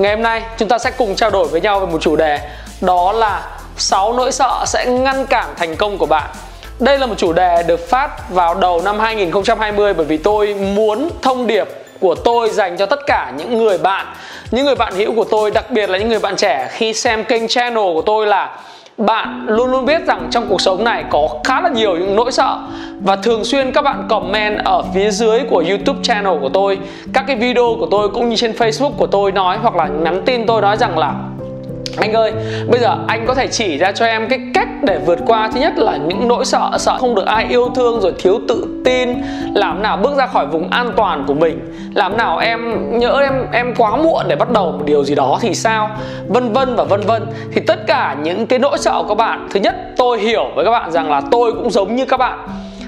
Ngày hôm nay chúng ta sẽ cùng trao đổi với nhau về một chủ đề đó là 6 nỗi sợ sẽ ngăn cản thành công của bạn. Đây là một chủ đề được phát vào đầu năm 2020 bởi vì tôi muốn thông điệp của tôi dành cho tất cả những người bạn, những người bạn hữu của tôi, đặc biệt là những người bạn trẻ khi xem kênh channel của tôi là bạn luôn luôn biết rằng trong cuộc sống này có khá là nhiều những nỗi sợ. Và thường xuyên các bạn comment ở phía dưới của YouTube channel của tôi. Các cái video của tôi cũng như trên Facebook của tôi nói hoặc là nhắn tin tôi nói rằng là anh ơi, bây giờ anh có thể chỉ ra cho em cái cách để vượt qua. Thứ nhất là những nỗi sợ sợ không được ai yêu thương, rồi thiếu tự tin. Làm nào bước ra khỏi vùng an toàn của mình. Làm nào em nhớ em em quá muộn để bắt đầu một điều gì đó thì sao? Vân vân và vân vân. Thì tất cả những cái nỗi sợ của các bạn, thứ nhất, tôi hiểu với các bạn rằng là tôi cũng giống như các bạn.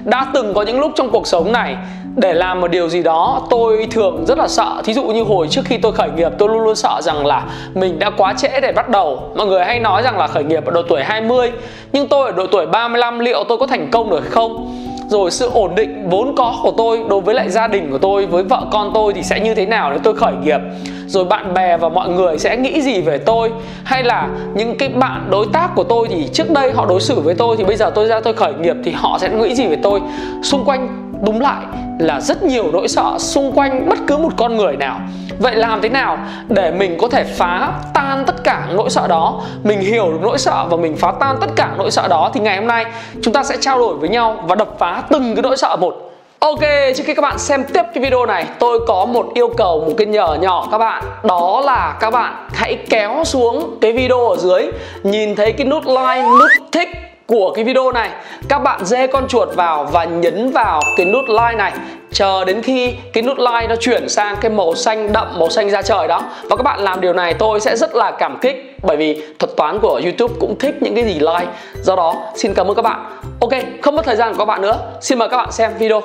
Đã từng có những lúc trong cuộc sống này để làm một điều gì đó, tôi thường rất là sợ. Thí dụ như hồi trước khi tôi khởi nghiệp, tôi luôn luôn sợ rằng là mình đã quá trễ để bắt đầu. Mọi người hay nói rằng là khởi nghiệp ở độ tuổi 20 nhưng tôi ở độ tuổi 35 liệu tôi có thành công được không? Rồi sự ổn định vốn có của tôi đối với lại gia đình của tôi, với vợ con tôi thì sẽ như thế nào nếu tôi khởi nghiệp? Rồi bạn bè và mọi người sẽ nghĩ gì về tôi? Hay là những cái bạn đối tác của tôi thì trước đây họ đối xử với tôi thì bây giờ tôi ra tôi khởi nghiệp thì họ sẽ nghĩ gì về tôi? Xung quanh, đúng lại là rất nhiều nỗi sợ xung quanh bất cứ một con người nào. Vậy làm thế nào để mình có thể phá tan tất cả nỗi sợ đó? Mình hiểu được nỗi sợ và mình phá tan tất cả nỗi sợ đó thì ngày hôm nay chúng ta sẽ trao đổi với nhau và đập phá từng cái nỗi sợ một. Ok, trước khi các bạn xem tiếp cái video này Tôi có một yêu cầu, một cái nhờ nhỏ các bạn. Đó là các bạn hãy kéo xuống cái video ở dưới Nhìn thấy cái nút like, nút thích của cái video này. Các bạn dê con chuột vào và nhấn vào cái nút like này. Chờ đến khi cái nút like nó chuyển sang cái màu xanh đậm, màu xanh da trời đó. Và các bạn làm điều này tôi sẽ rất là cảm kích, bởi vì thuật toán của YouTube cũng thích những cái gì like. Do đó, xin cảm ơn các bạn. Ok, không mất thời gian của các bạn nữa. Xin mời các bạn xem video.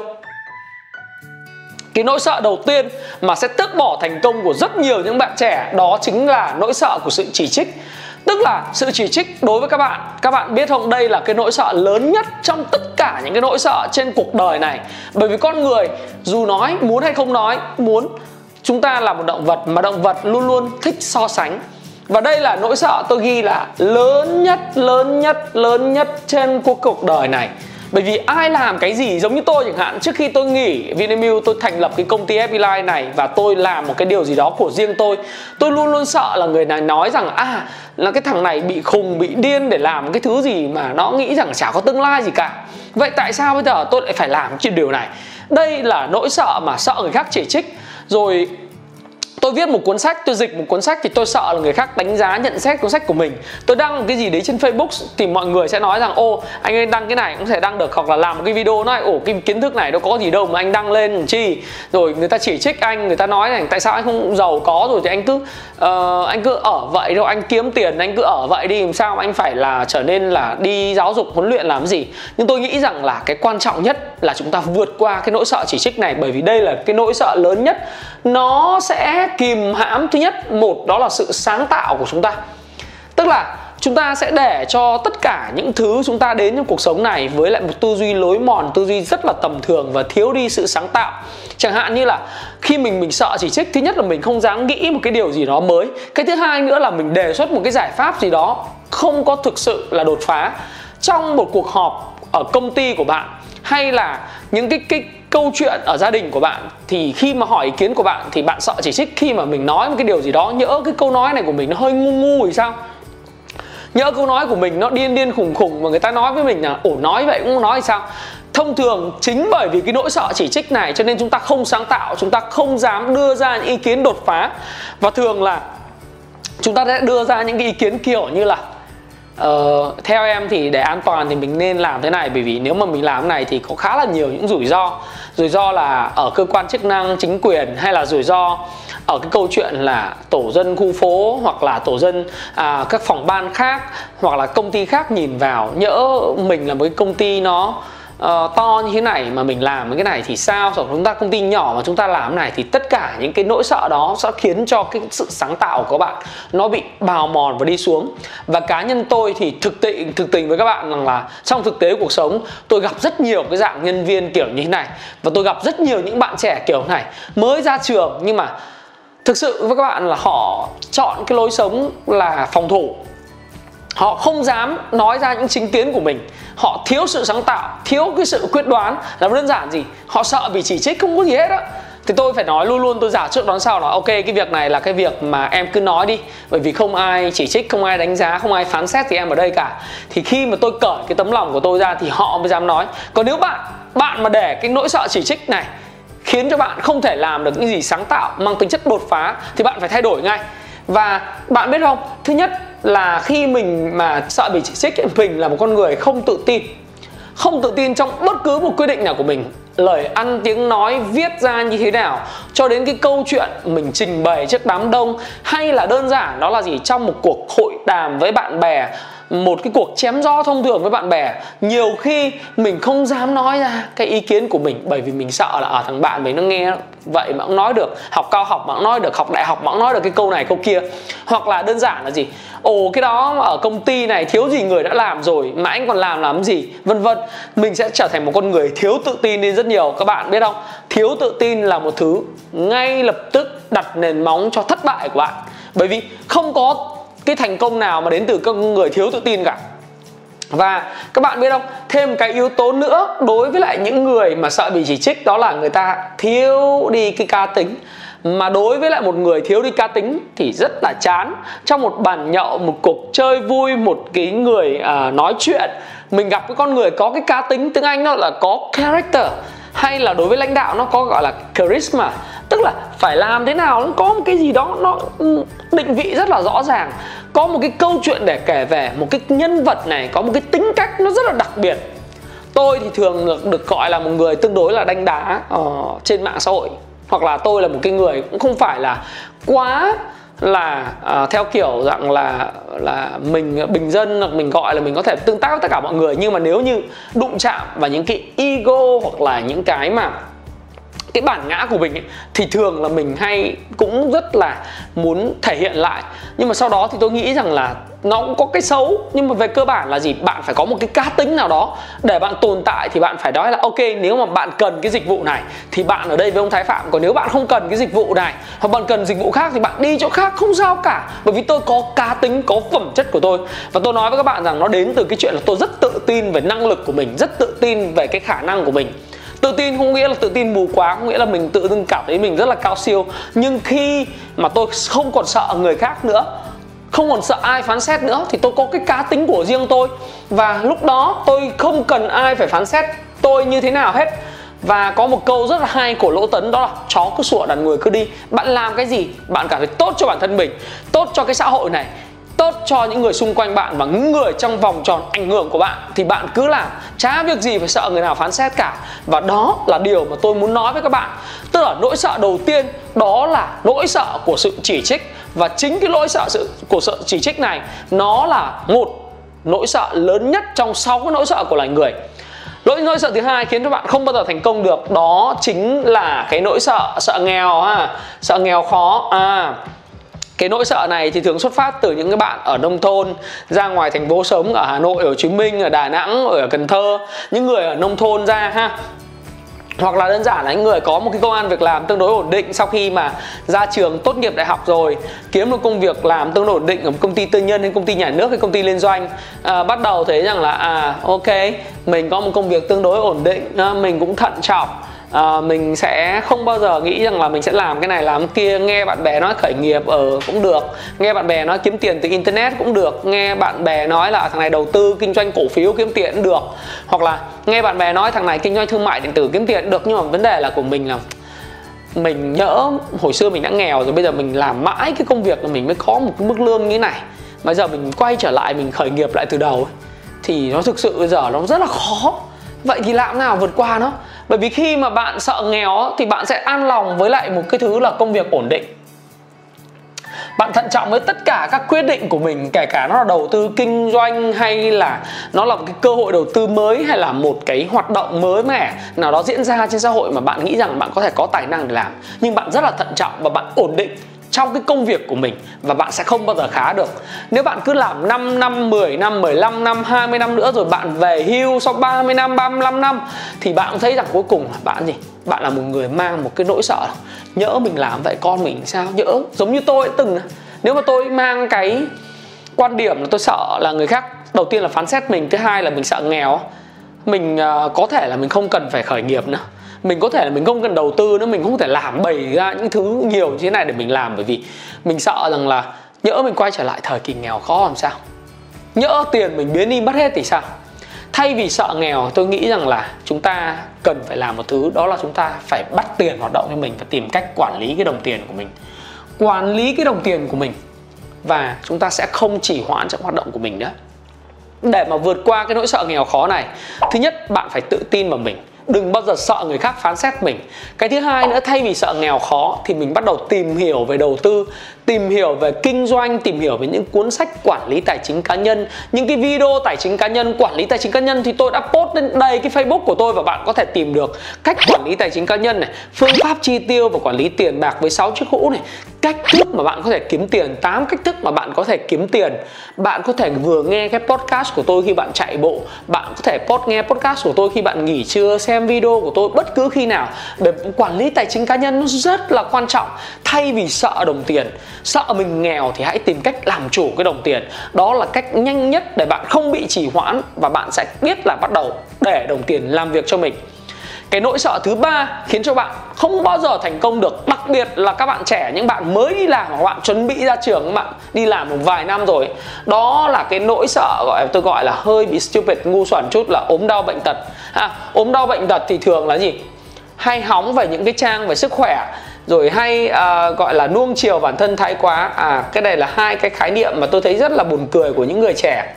Cái nỗi sợ đầu tiên mà sẽ tước bỏ thành công của rất nhiều những bạn trẻ, đó chính là nỗi sợ của sự chỉ trích tức là sự chỉ trích đối với các bạn. Các bạn biết không? Đây là cái nỗi sợ lớn nhất trong tất cả những cái nỗi sợ trên cuộc đời này. Bởi vì con người, dù nói, muốn hay không nói, muốn, chúng ta là một động vật mà động vật luôn luôn thích so sánh. Và đây là nỗi sợ tôi ghi là lớn nhất lớn nhất lớn nhất trên cuộc cuộc đời này bởi vì ai làm cái gì giống như tôi chẳng hạn, trước khi tôi nghỉ Vinamilk, tôi thành lập cái công ty Happy Life này và tôi làm một cái điều gì đó của riêng tôi tôi luôn luôn sợ là người này nói rằng à là cái thằng này bị khùng, bị điên để làm cái thứ gì mà nó nghĩ rằng chả có tương lai gì cả. Vậy tại sao bây giờ tôi lại phải làm chuyện điều này? Đây là nỗi sợ mà sợ người khác chỉ trích. Rồi tôi viết một cuốn sách tôi dịch một cuốn sách thì tôi sợ là người khác đánh giá nhận xét cuốn sách của mình. Tôi đăng một cái gì đấy trên facebook thì mọi người sẽ nói rằng ô anh ấy đăng cái này cũng thể đăng được. Hoặc là làm một cái video nói ổ cái kiến thức này đâu có gì đâu mà anh đăng lên chi? Rồi người ta chỉ trích anh người ta nói này tại sao anh không giàu có rồi thì anh cứ uh, anh cứ ở vậy đâu anh kiếm tiền anh cứ ở vậy đi làm sao anh phải là trở nên là đi giáo dục huấn luyện làm gì? Nhưng tôi nghĩ rằng là cái quan trọng nhất là chúng ta vượt qua cái nỗi sợ chỉ trích này bởi vì đây là cái nỗi sợ lớn nhất. Nó sẽ kìm hãm thứ nhất, một đó là sự sáng tạo của chúng ta. Tức là chúng ta sẽ để cho tất cả những thứ chúng ta đến trong cuộc sống này với lại một tư duy lối mòn, tư duy rất là tầm thường và thiếu đi sự sáng tạo. Chẳng hạn như là khi mình mình sợ chỉ trích, thứ nhất là mình không dám nghĩ một cái điều gì đó mới. Cái thứ hai nữa là mình đề xuất một cái giải pháp gì đó không có thực sự là đột phá. Trong một cuộc họp ở công ty của bạn, hay là những cái cái câu chuyện ở gia đình của bạn, thì khi mà hỏi ý kiến của bạn thì bạn sợ chỉ trích khi mà mình nói một cái điều gì đó, nhỡ cái câu nói này của mình nó hơi ngu ngu thì sao? Nhỡ câu nói của mình nó điên điên khủng khủng mà người ta nói với mình là ổ nói vậy cũng nói thì sao? Thông thường chính bởi vì cái nỗi sợ chỉ trích này cho nên chúng ta không sáng tạo, chúng ta không dám đưa ra những ý kiến đột phá. Và thường là chúng ta sẽ đưa ra những cái ý kiến kiểu như là Uh, theo em thì để an toàn thì mình nên làm thế này bởi vì nếu mà mình làm thế này thì có khá là nhiều những rủi ro. Rủi ro là ở cơ quan chức năng chính quyền hay là rủi ro ở cái câu chuyện là tổ dân khu phố hoặc là tổ dân à, các phòng ban khác hoặc là công ty khác nhìn vào nhỡ mình là một cái công ty nó uh, to như thế này mà mình làm cái này thì sao? Rồi chúng ta công ty nhỏ mà chúng ta làm này thì tất cả những cái nỗi sợ đó sẽ khiến cho cái sự sáng tạo của các bạn nó bị bào mòn và đi xuống. Và cá nhân tôi thì thực tình thực tình với các bạn rằng là trong thực tế cuộc sống tôi gặp rất nhiều cái dạng nhân viên kiểu như thế này. Và tôi gặp rất nhiều những bạn trẻ kiểu này mới ra trường nhưng mà thực sự với các bạn là họ chọn cái lối sống là phòng thủ họ không dám nói ra những chính kiến của mình. Họ thiếu sự sáng tạo, thiếu cái sự quyết đoán là đơn giản gì? Họ sợ bị chỉ trích, không có gì hết á. Thì tôi phải nói luôn luôn, tôi giả trước đón sau là, ok, cái việc này là cái việc mà em cứ nói đi. Bởi vì không ai chỉ trích, không ai đánh giá, không ai phán xét thì em ở đây cả. Thì khi mà tôi cởi cái tấm lòng của tôi ra thì họ mới dám nói. Còn nếu bạn bạn mà để cái nỗi sợ chỉ trích này khiến cho bạn không thể làm được những gì sáng tạo, mang tính chất đột phá, thì bạn phải thay đổi ngay và bạn biết không? Thứ nhất là khi mình mà sợ bị chỉ trích mình là một con người không tự tin. Không tự tin trong bất cứ một quyết định nào của mình. Lời ăn tiếng nói viết ra như thế nào, cho đến cái câu chuyện mình trình bày trước đám đông, hay là đơn giản đó là gì? Trong một cuộc hội đàm với bạn bè một cái cuộc chém gió thông thường với bạn bè. Nhiều khi mình không dám nói ra cái ý kiến của mình bởi vì mình sợ là ở à, thằng bạn mình nó nghe vậy mà cũng nói được học cao học mà cũng nói được học đại học mà cũng nói được cái câu này câu kia. Hoặc là đơn giản là gì? Ồ cái đó ở công ty này thiếu gì người đã làm rồi mà anh còn làm làm gì? Vân vân. Mình sẽ trở thành một con người thiếu tự tin đi rất nhiều. Các bạn biết không? Thiếu tự tin là một thứ ngay lập tức đặt nền móng cho thất bại của bạn. Bởi vì không có cái thành công nào mà đến từ các người thiếu tự tin cả. Và các bạn biết không thêm cái yếu tố nữa đối với lại những người mà sợ bị chỉ trích đó là người ta thiếu đi cái cá tính. Mà đối với lại một người thiếu đi cá tính thì rất là chán. Trong một bàn nhậu một cuộc chơi vui một cái người à, nói chuyện mình gặp cái con người có cái cá tính tiếng anh nó là có character hay là đối với lãnh đạo nó có gọi là charisma tức là phải làm thế nào nó có một cái gì đó nó ừ, định vị rất là rõ ràng. Có một cái câu chuyện để kể về một cái nhân vật này có một cái tính cách nó rất là đặc biệt. Tôi thì thường được, được gọi là một người tương đối là đánh đá uh, trên mạng xã hội. Hoặc là tôi là một cái người cũng không phải là quá là uh, theo kiểu dạng là là mình bình dân hoặc mình gọi là mình có thể tương tác với tất cả mọi người. Nhưng mà nếu như đụng chạm vào những cái ego hoặc là những cái mà cái bản ngã của mình ấy, thì thường là mình hay cũng rất là muốn thể hiện lại. Nhưng mà sau đó thì tôi nghĩ rằng là nó cũng có cái xấu nhưng mà về cơ bản là gì? Bạn phải có một cái cá tính nào đó để bạn tồn tại thì bạn phải nói là ok nếu mà bạn cần cái dịch vụ này thì bạn ở đây với ông thái phạm còn nếu bạn không cần cái dịch vụ này hoặc bạn cần dịch vụ khác thì bạn đi chỗ khác. Không sao cả bởi vì tôi có cá tính có phẩm chất của tôi. Và tôi nói với các bạn rằng nó đến từ cái chuyện là tôi rất tự tin về năng lực của mình rất tự tin về cái khả năng của mình tự tin không nghĩa là tự tin mù quá không nghĩa là mình tự dưng cảm thấy mình rất là cao siêu. Nhưng khi mà tôi không còn sợ người khác nữa, không còn sợ ai phán xét nữa, thì tôi có cái cá tính của riêng tôi. Và lúc đó tôi không cần ai phải phán xét tôi như thế nào hết. Và có một câu rất là hay của lỗ tấn, đó là chó cứ sủa đàn người cứ đi. Bạn làm cái gì, bạn cảm thấy tốt cho bản thân mình, tốt cho cái xã hội này tốt cho những người xung quanh bạn và những người trong vòng tròn ảnh hưởng của bạn, thì bạn cứ làm. Chả việc gì phải sợ người nào phán xét cả. Và đó là điều mà tôi muốn nói với các bạn. Tức là nỗi sợ đầu tiên, đó là nỗi sợ của sự chỉ trích. Và chính cái nỗi sợ sự, của sự chỉ trích này, nó là một nỗi sợ lớn nhất trong sáu cái nỗi sợ của loài người. Nỗi nỗi sợ thứ hai khiến cho bạn không bao giờ thành công được, đó chính là cái nỗi sợ sợ nghèo ha. Sợ nghèo khó. À cái nỗi sợ này thì thường xuất phát từ những cái bạn ở nông thôn ra ngoài thành phố sống ở Hà Nội, ở Hồ Chí Minh, ở Đà Nẵng, ở Cần Thơ, những người ở nông thôn ra ha hoặc là đơn giản là những người có một cái công an việc làm tương đối ổn định sau khi mà ra trường tốt nghiệp đại học rồi kiếm được công việc làm tương đối ổn định ở một công ty tư nhân hay công ty nhà nước hay công ty liên doanh. À, bắt đầu thấy rằng là à ok mình có một công việc tương đối ổn định à, mình cũng thận trọng à, mình sẽ không bao giờ nghĩ rằng là mình sẽ làm cái này làm cái kia. Nghe bạn bè nói khởi nghiệp ở cũng được. Nghe bạn bè nói kiếm tiền từ internet cũng được. Nghe bạn bè nói là thằng này đầu tư kinh doanh cổ phiếu kiếm tiền cũng được. Hoặc là nghe bạn bè nói thằng này kinh doanh thương mại điện tử kiếm tiền cũng được. Nhưng mà vấn đề là của mình là mình nhỡ hồi xưa mình đã nghèo rồi bây giờ mình làm mãi cái công việc là mình mới có một cái mức lương như thế này. Bây giờ mình quay trở lại mình khởi nghiệp lại từ đầu thì nó thực sự giờ nó rất là khó. Vậy thì làm nào vượt qua nó? Bởi vì khi mà bạn sợ nghèo thì bạn sẽ an lòng với lại một cái thứ là công việc ổn định. Bạn thận trọng với tất cả các quyết định của mình, kể cả nó là đầu tư kinh doanh hay là nó là một cái cơ hội đầu tư mới hay là một cái hoạt động mới mẻ nào đó diễn ra trên xã hội mà bạn nghĩ rằng bạn có thể có tài năng để làm. Nhưng bạn rất là thận trọng và bạn ổn định trong cái công việc của mình và bạn sẽ không bao giờ khá được. Nếu bạn cứ làm 5 năm, 10 năm, 15 năm, 20 năm nữa rồi bạn về hưu sau 30 năm, 35 năm thì bạn thấy rằng cuối cùng là bạn gì? Bạn là một người mang một cái nỗi sợ nhỡ mình làm vậy con mình sao nhỡ giống như tôi từng nếu mà tôi mang cái quan điểm là tôi sợ là người khác đầu tiên là phán xét mình thứ hai là mình sợ nghèo mình ờ, có thể là mình không cần phải khởi nghiệp nữa mình có thể là mình không cần đầu tư nữa, mình không thể làm bày ra những thứ nhiều như thế này để mình làm, bởi vì mình sợ rằng là nhỡ mình quay trở lại thời kỳ nghèo khó làm sao? Nhỡ tiền mình biến đi mất hết thì sao? Thay vì sợ nghèo, tôi nghĩ rằng là chúng ta cần phải làm một thứ, đó là chúng ta phải bắt tiền hoạt động cho mình và tìm cách quản lý cái đồng tiền của mình. Quản lý cái đồng tiền của mình và chúng ta sẽ không chỉ hoãn trong hoạt động của mình nữa. Để mà vượt qua cái nỗi sợ nghèo khó này, thứ nhất, bạn phải tự tin vào mình đừng bao giờ sợ người khác phán xét mình. Cái thứ hai nữa, thay vì sợ nghèo khó thì mình bắt đầu tìm hiểu về đầu tư tìm hiểu về kinh doanh, tìm hiểu về những cuốn sách quản lý tài chính cá nhân. Những cái video tài chính cá nhân, quản lý tài chính cá nhân thì tôi đã post lên đầy cái facebook của tôi và bạn có thể tìm được cách quản lý tài chính cá nhân này, phương pháp chi tiêu và quản lý tiền bạc với 6 chiếc hũ này. Cách thức mà bạn có thể kiếm tiền 8 cách thức mà bạn có thể kiếm tiền. Bạn có thể vừa nghe cái podcast của tôi khi bạn chạy bộ, bạn có thể post nghe podcast của tôi khi bạn nghỉ trưa, xem video của tôi bất cứ khi nào. Để quản lý tài chính cá nhân nó rất là quan trọng, thay vì sợ đồng tiền sợ mình nghèo thì hãy tìm cách làm chủ cái đồng tiền. Đó là cách nhanh nhất để bạn không bị trì hoãn và bạn sẽ biết là bắt đầu để đồng tiền làm việc cho mình. Cái nỗi sợ thứ ba khiến cho bạn không bao giờ thành công được đặc biệt là các bạn trẻ những bạn mới đi làm hoặc bạn chuẩn bị ra trường các bạn đi làm một vài năm rồi. Đó là cái nỗi sợ gọi tôi gọi là hơi bị stupid ngu xuẩn chút là ốm đau bệnh tật. À, ốm đau bệnh tật thì thường là gì? Hay hóng về những cái trang về sức khỏe rồi hay uh, gọi là nuông chiều bản thân thái quá. À cái này là hai cái khái niệm mà tôi thấy rất là buồn cười của những người trẻ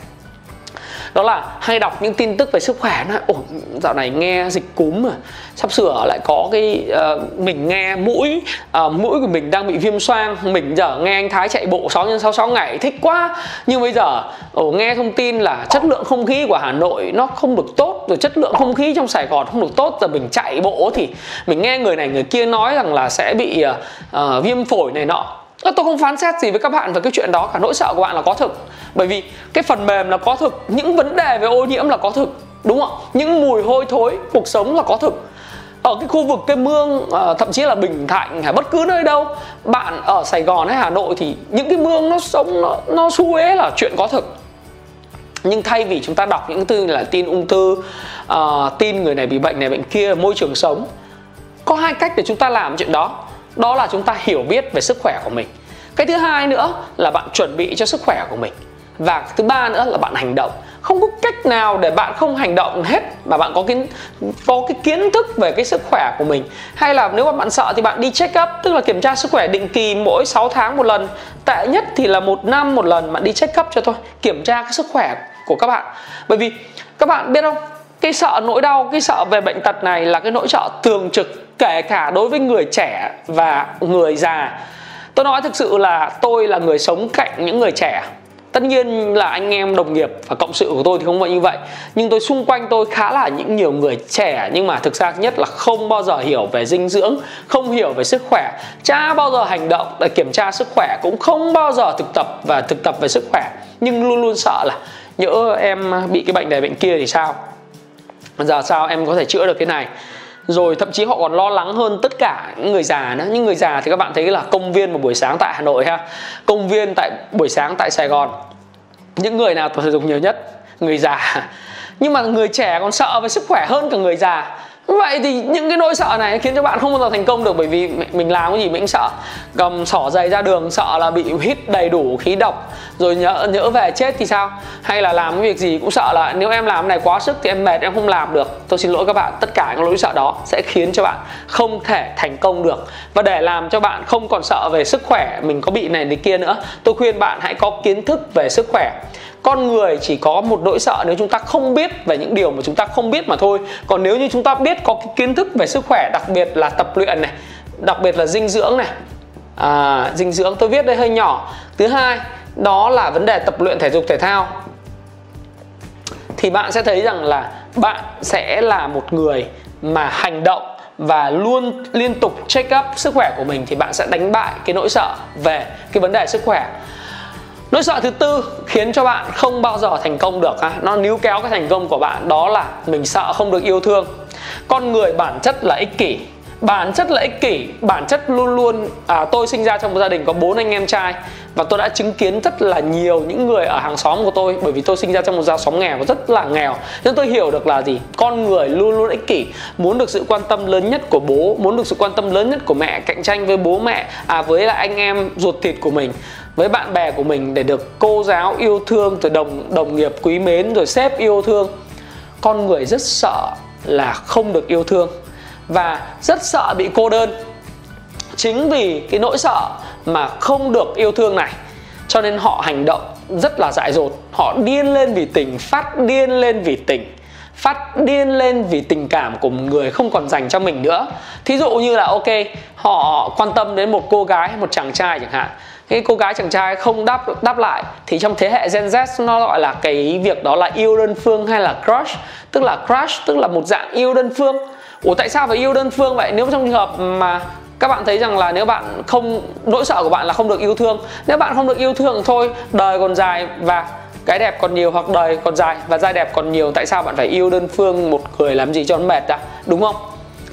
đó là hay đọc những tin tức về sức khỏe nó ồ dạo này nghe dịch cúm mà sắp sửa lại có cái uh, mình nghe mũi uh, mũi của mình đang bị viêm xoang. Mình giờ nghe anh Thái chạy bộ 6 x 6 ngày thích quá. Nhưng bây giờ ồ, nghe thông tin là chất lượng không khí của Hà Nội nó không được tốt rồi chất lượng không khí trong Sài Gòn không được tốt. Giờ mình chạy bộ thì mình nghe người này người kia nói rằng là sẽ bị uh, viêm phổi này nọ tôi không phán xét gì với các bạn về cái chuyện đó cả nỗi sợ của bạn là có thực. Bởi vì cái phần mềm là có thực những vấn đề về ô nhiễm là có thực đúng không những mùi hôi thối cuộc sống là có thực. Ở cái khu vực cái mương ờ, thậm chí là bình thạnh hay bất cứ nơi đâu bạn ở sài gòn hay hà nội thì những cái mương nó sống nó nó xu ế là chuyện có thực. Nhưng thay vì chúng ta đọc những tin là tin ung thư uh, tin người này bị bệnh này bệnh kia môi trường sống có hai cách để chúng ta làm chuyện đó đó là chúng ta hiểu biết về sức khỏe của mình. Cái thứ hai nữa là bạn chuẩn bị cho sức khỏe của mình. Và thứ ba nữa là bạn hành động. Không có cách nào để bạn không hành động hết mà bạn có cái có cái kiến thức về cái sức khỏe của mình. Hay là nếu mà bạn sợ thì bạn đi check up tức là kiểm tra sức khỏe định kỳ mỗi 6 tháng một lần. Tệ nhất thì là một năm một lần bạn đi check up cho thôi, kiểm tra cái sức khỏe của các bạn. Bởi vì các bạn biết không cái sợ nỗi đau cái sợ về bệnh tật này là cái nỗi sợ thường trực kể cả đối với người trẻ và người già. Tôi nói thực sự là tôi là người sống cạnh những người trẻ. Tất nhiên là anh em đồng nghiệp và cộng sự của tôi thì không phải như vậy. Nhưng tôi xung quanh tôi khá là những nhiều người trẻ, nhưng mà thực ra nhất là không bao giờ hiểu về dinh dưỡng, không hiểu về sức khỏe, chả bao giờ hành động để kiểm tra sức khỏe, cũng không bao giờ thực tập và thực tập về sức khỏe. Nhưng luôn luôn sợ là nhỡ em bị cái bệnh này bệnh kia thì sao? Giờ sao em có thể chữa được cái này? Rồi thậm chí họ còn lo lắng hơn tất cả những người già nữa. Những người già thì các bạn thấy là công viên một buổi sáng tại hà nội ha. Công viên tại buổi sáng tại sài gòn. Những người nào tập thể dục nhiều nhất? Người già. Nhưng mà người trẻ còn sợ về sức khỏe hơn cả người già vậy thì những cái nỗi sợ này khiến cho bạn không bao giờ thành công được bởi vì mình làm cái gì mình cũng sợ. Cầm sỏ giày ra đường sợ là bị hít đầy đủ khí độc, rồi nhỡ nhỡ về chết thì sao? Hay là làm cái việc gì cũng sợ là nếu em làm này quá sức thì em mệt, em không làm được. Tôi xin lỗi các bạn, tất cả những nỗi sợ đó sẽ khiến cho bạn không thể thành công được. Và để làm cho bạn không còn sợ về sức khỏe, mình có bị này này kia nữa, tôi khuyên bạn hãy có kiến thức về sức khỏe con người chỉ có một nỗi sợ nếu chúng ta không biết về những điều mà chúng ta không biết mà thôi. Còn nếu như chúng ta biết có cái kiến thức về sức khỏe đặc biệt là tập luyện này đặc biệt là dinh dưỡng này à, dinh dưỡng tôi viết đây hơi nhỏ. Thứ hai đó là vấn đề tập luyện thể dục thể thao. Thì bạn sẽ thấy rằng là bạn sẽ là một người mà hành động và luôn liên tục check up sức khỏe của mình thì bạn sẽ đánh bại cái nỗi sợ về cái vấn đề sức khỏe nỗi sợ thứ tư khiến cho bạn không bao giờ thành công được ha. Nó níu kéo cái thành công của bạn đó là mình sợ không được yêu thương. Con người bản chất là ích kỷ. Bản chất là ích kỷ bản chất luôn luôn à, tôi sinh ra trong một gia đình có bốn anh em trai và tôi đã chứng kiến rất là nhiều những người ở hàng xóm của tôi bởi vì tôi sinh ra trong một gia xóm nghèo và rất là nghèo. Nên tôi hiểu được là gì? Con người luôn luôn ích kỷ muốn được sự quan tâm lớn nhất của bố muốn được sự quan tâm lớn nhất của mẹ cạnh tranh với bố mẹ à với lại anh em ruột thịt của mình với bạn bè của mình để được cô giáo yêu thương, rồi đồng đồng nghiệp quý mến, rồi sếp yêu thương. Con người rất sợ là không được yêu thương và rất sợ bị cô đơn. Chính vì cái nỗi sợ mà không được yêu thương này, cho nên họ hành động rất là dại dột. Họ điên lên vì tình, phát điên lên vì tình, phát điên lên vì tình cảm của một người không còn dành cho mình nữa. Thí dụ như là, ok, họ quan tâm đến một cô gái hay một chàng trai chẳng hạn cái cô gái chàng trai không đáp đáp lại, thì trong thế hệ Gen Z, nó gọi là cái việc đó là yêu đơn phương hay là crush. Tức là crush, tức là một dạng yêu đơn phương. Ủa, tại sao phải yêu đơn phương vậy? Nếu trong trường hợp mà các bạn thấy rằng là nếu bạn không, nỗi sợ của bạn là không được yêu thương. Nếu bạn không được yêu thương thôi, đời còn dài và cái đẹp còn nhiều hoặc đời còn dài và giai đẹp còn nhiều. Tại sao bạn phải yêu đơn phương một người làm gì cho nó mệt ra đúng không?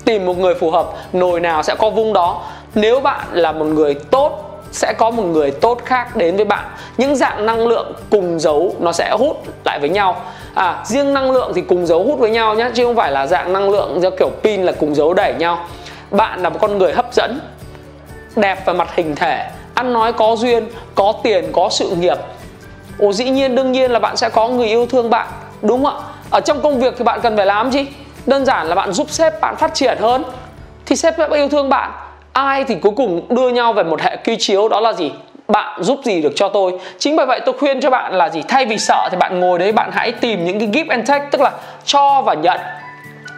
Tìm một người phù hợp, nồi nào sẽ có vung đó. Nếu bạn là một người tốt sẽ có một người tốt khác đến với bạn. Những dạng năng lượng cùng dấu nó sẽ hút lại với nhau. À riêng năng lượng thì cùng dấu hút với nhau nhé chứ không phải là dạng năng lượng do kiểu pin là cùng dấu đẩy nhau. Bạn là một con người hấp dẫn, đẹp về mặt hình thể, ăn nói có duyên, có tiền, có sự nghiệp. Ồ, dĩ nhiên, đương nhiên là bạn sẽ có người yêu thương bạn, đúng không ạ? Ở trong công việc thì bạn cần phải làm gì đơn giản là bạn giúp sếp bạn phát triển hơn, thì sếp sẽ yêu thương bạn ai thì cuối cùng đưa nhau về một hệ quy chiếu, đó là gì? Bạn giúp gì được cho tôi? Chính bởi vậy tôi khuyên cho bạn là gì? Thay vì sợ thì bạn ngồi đấy, bạn hãy tìm những cái give and take, tức là cho và nhận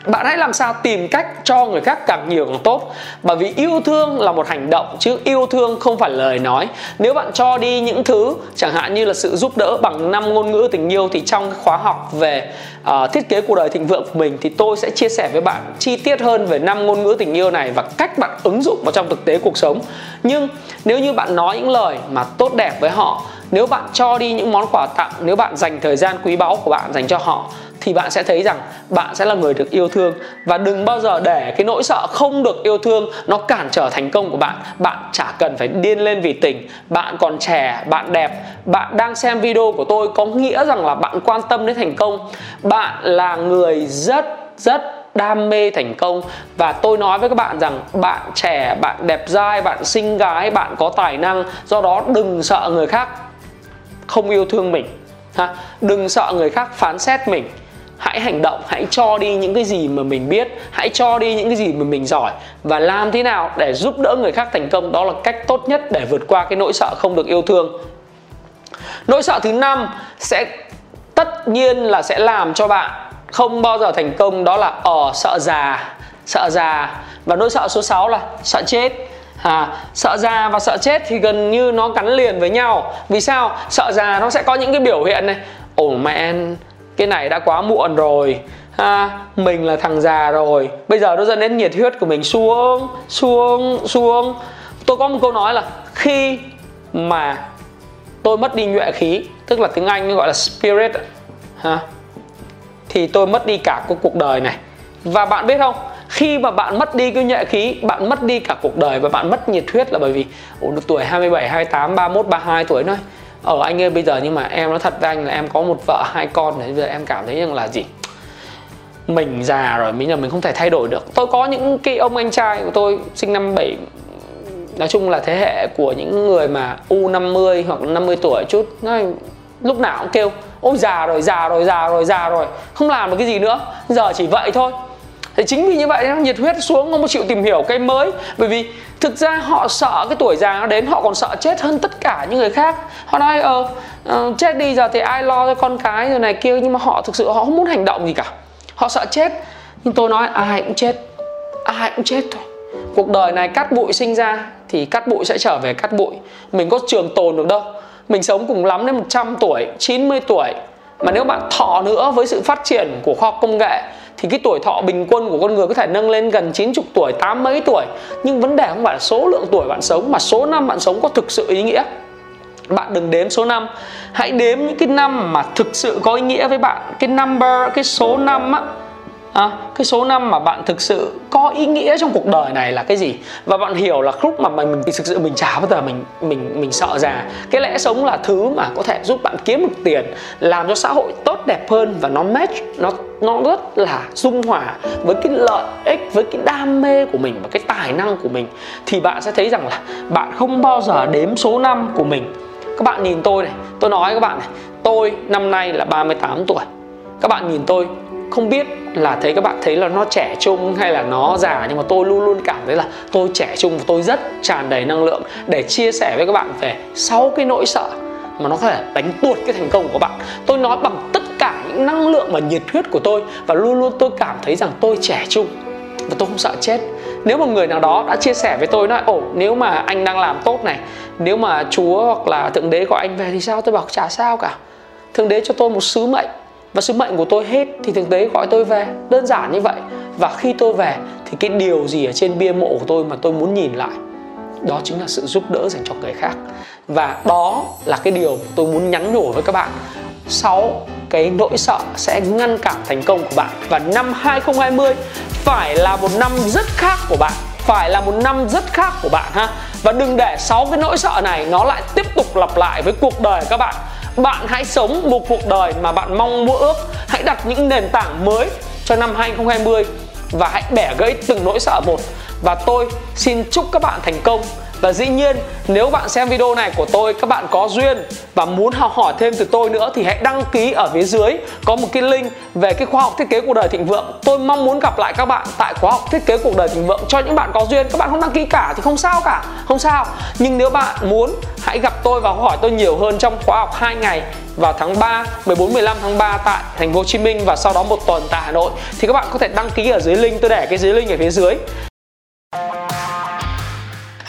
bạn hãy làm sao tìm cách cho người khác càng nhiều càng tốt. Bởi vì yêu thương là một hành động chứ yêu thương không phải lời nói. Nếu bạn cho đi những thứ chẳng hạn như là sự giúp đỡ bằng năm ngôn ngữ tình yêu thì trong khóa học về uh, thiết kế cuộc đời thịnh vượng của mình thì tôi sẽ chia sẻ với bạn chi tiết hơn về năm ngôn ngữ tình yêu này và cách bạn ứng dụng vào trong thực tế cuộc sống. Nhưng nếu như bạn nói những lời mà tốt đẹp với họ nếu bạn cho đi những món quà tặng nếu bạn dành thời gian quý báu của bạn dành cho họ thì bạn sẽ thấy rằng bạn sẽ là người được yêu thương. Và đừng bao giờ để cái nỗi sợ không được yêu thương nó cản trở thành công của bạn. Bạn chả cần phải điên lên vì tình. Bạn còn trẻ, bạn đẹp. Bạn đang xem video của tôi có nghĩa rằng là bạn quan tâm đến thành công. Bạn là người rất rất đam mê thành công. Và tôi nói với các bạn rằng bạn trẻ, bạn đẹp dai, bạn xinh gái, bạn có tài năng. Do đó đừng sợ người khác không yêu thương mình. Ha? Đừng sợ người khác phán xét mình hãy hành động hãy cho đi những cái gì mà mình biết hãy cho đi những cái gì mà mình giỏi. Và làm thế nào để giúp đỡ người khác thành công? Đó là cách tốt nhất để vượt qua cái nỗi sợ không được yêu thương. Nỗi sợ thứ năm sẽ tất nhiên là sẽ làm cho bạn không bao giờ thành công đó là ở sợ già sợ già. Và nỗi sợ số 6 là sợ chết. À, sợ già và sợ chết thì gần như nó gắn liền với nhau. Vì sao? Sợ già nó sẽ có những cái biểu hiện này. Ồ mẹ cái này đã quá muộn rồi. Ha mình là thằng già rồi. Bây giờ nó dẫn đến nhiệt huyết của mình. Xuống xuống xuống. Tôi có một câu nói là khi mà tôi mất đi nhuệ khí tức là tiếng anh gọi là spirit ha thì tôi mất đi cả cuộc đời này. Và bạn biết không khi mà bạn mất đi cái nhuệ khí bạn mất đi cả cuộc đời và bạn mất nhiệt huyết là bởi vì ủa tuổi 27, 28, 31, 32 tuổi thôi ở anh ơi, bây giờ nhưng mà em nói thật với anh là em có một vợ, hai con thì bây giờ em cảm thấy rằng là gì? Mình già rồi, mình là mình không thể thay đổi được. Tôi có những cái ông anh trai của tôi sinh năm 7 nói chung là thế hệ của những người mà U50 hoặc 50 tuổi chút nói lúc nào cũng kêu, ôi, già rồi già rồi già rồi già rồi, không làm được cái gì nữa, giờ chỉ vậy thôi thì chính vì như vậy nó nhiệt huyết xuống không chịu tìm hiểu cái mới. Bởi vì thực ra họ sợ cái tuổi già nó đến họ còn sợ chết hơn tất cả những người khác. Họ nói ờ uh, chết đi giờ thì ai lo cho con cái rồi này kia. Nhưng mà họ thực sự họ không muốn hành động gì cả. Họ sợ chết. Nhưng tôi nói ai cũng chết. Ai cũng chết thôi. Cuộc đời này cát bụi sinh ra thì cát bụi sẽ trở về cát bụi. Mình có trường tồn được đâu. Mình sống cùng lắm đến 100 tuổi 90 tuổi. Mà nếu bạn thọ nữa với sự phát triển của khoa học công nghệ thì cái tuổi thọ bình quân của con người có thể nâng lên gần 90 tuổi, tám mấy tuổi. Nhưng vấn đề không phải là số lượng tuổi bạn sống mà số năm bạn sống có thực sự ý nghĩa. Bạn đừng đếm số năm, hãy đếm những cái năm mà thực sự có ý nghĩa với bạn. Cái number, cái số năm á à, cái số năm mà bạn thực sự có ý nghĩa trong cuộc đời này là cái gì? Và bạn hiểu là lúc mà mình, mình thực sự mình chả bao giờ mình mình mình sợ già cái lẽ sống là thứ mà có thể giúp bạn kiếm được tiền làm cho xã hội tốt đẹp hơn và nó match nó nó rất là dung hòa với cái lợi ích với cái đam mê của mình và cái tài năng của mình. Thì bạn sẽ thấy rằng là bạn không bao giờ đếm số năm của mình. Các bạn nhìn tôi này tôi nói các bạn này tôi năm nay là 38 tuổi. Các bạn nhìn tôi không biết là thấy các bạn thấy là nó trẻ trung hay là nó già, nhưng mà tôi luôn luôn cảm thấy là tôi trẻ trung và tôi rất tràn đầy năng lượng để chia sẻ với các bạn về sáu cái nỗi sợ mà nó có thể đánh tuột cái thành công của bạn. Tôi nói bằng tất cả những năng lượng và nhiệt huyết của tôi và luôn luôn tôi cảm thấy rằng tôi trẻ trung và tôi không sợ chết. Nếu một người nào đó đã chia sẻ với tôi nói ồ, nếu mà anh đang làm tốt này, nếu mà chúa hoặc là thượng đế gọi anh về thì sao? Tôi bảo, chả sao cả. Thượng đế cho tôi một sứ mệnh và sứ mệnh của tôi hết thì thực tế gọi tôi về. Đơn giản như vậy. Và khi tôi về thì cái điều gì ở trên bia mộ của tôi mà tôi muốn nhìn lại, đó chính là sự giúp đỡ dành cho người khác. Và đó là cái điều tôi muốn nhắn nhủ với các bạn. Sáu cái nỗi sợ sẽ ngăn cản thành công của bạn. Và năm 2020 phải là một năm rất khác của bạn. Phải là một năm rất khác của bạn ha. Và đừng để sáu cái nỗi sợ này nó lại tiếp tục lặp lại với cuộc đời các bạn bạn hãy sống một cuộc đời mà bạn mong muốn ước. Hãy đặt những nền tảng mới cho năm 2020 và hãy bẻ gãy từng nỗi sợ một. Và tôi xin chúc các bạn thành công và dĩ nhiên nếu bạn xem video này của tôi các bạn có duyên và muốn học hỏi thêm từ tôi nữa thì hãy đăng ký ở phía dưới có một cái link về cái khóa học thiết kế cuộc đời thịnh vượng. Tôi mong muốn gặp lại các bạn tại khóa học thiết kế cuộc đời thịnh vượng cho những bạn có duyên. Các bạn không đăng ký cả thì không sao cả, không sao. Nhưng nếu bạn muốn hãy gặp tôi và hỏi tôi nhiều hơn trong khóa học 2 ngày vào tháng 3, 14 15 tháng 3 tại thành phố Hồ Chí Minh và sau đó một tuần tại Hà Nội thì các bạn có thể đăng ký ở dưới link tôi để cái dưới link ở phía dưới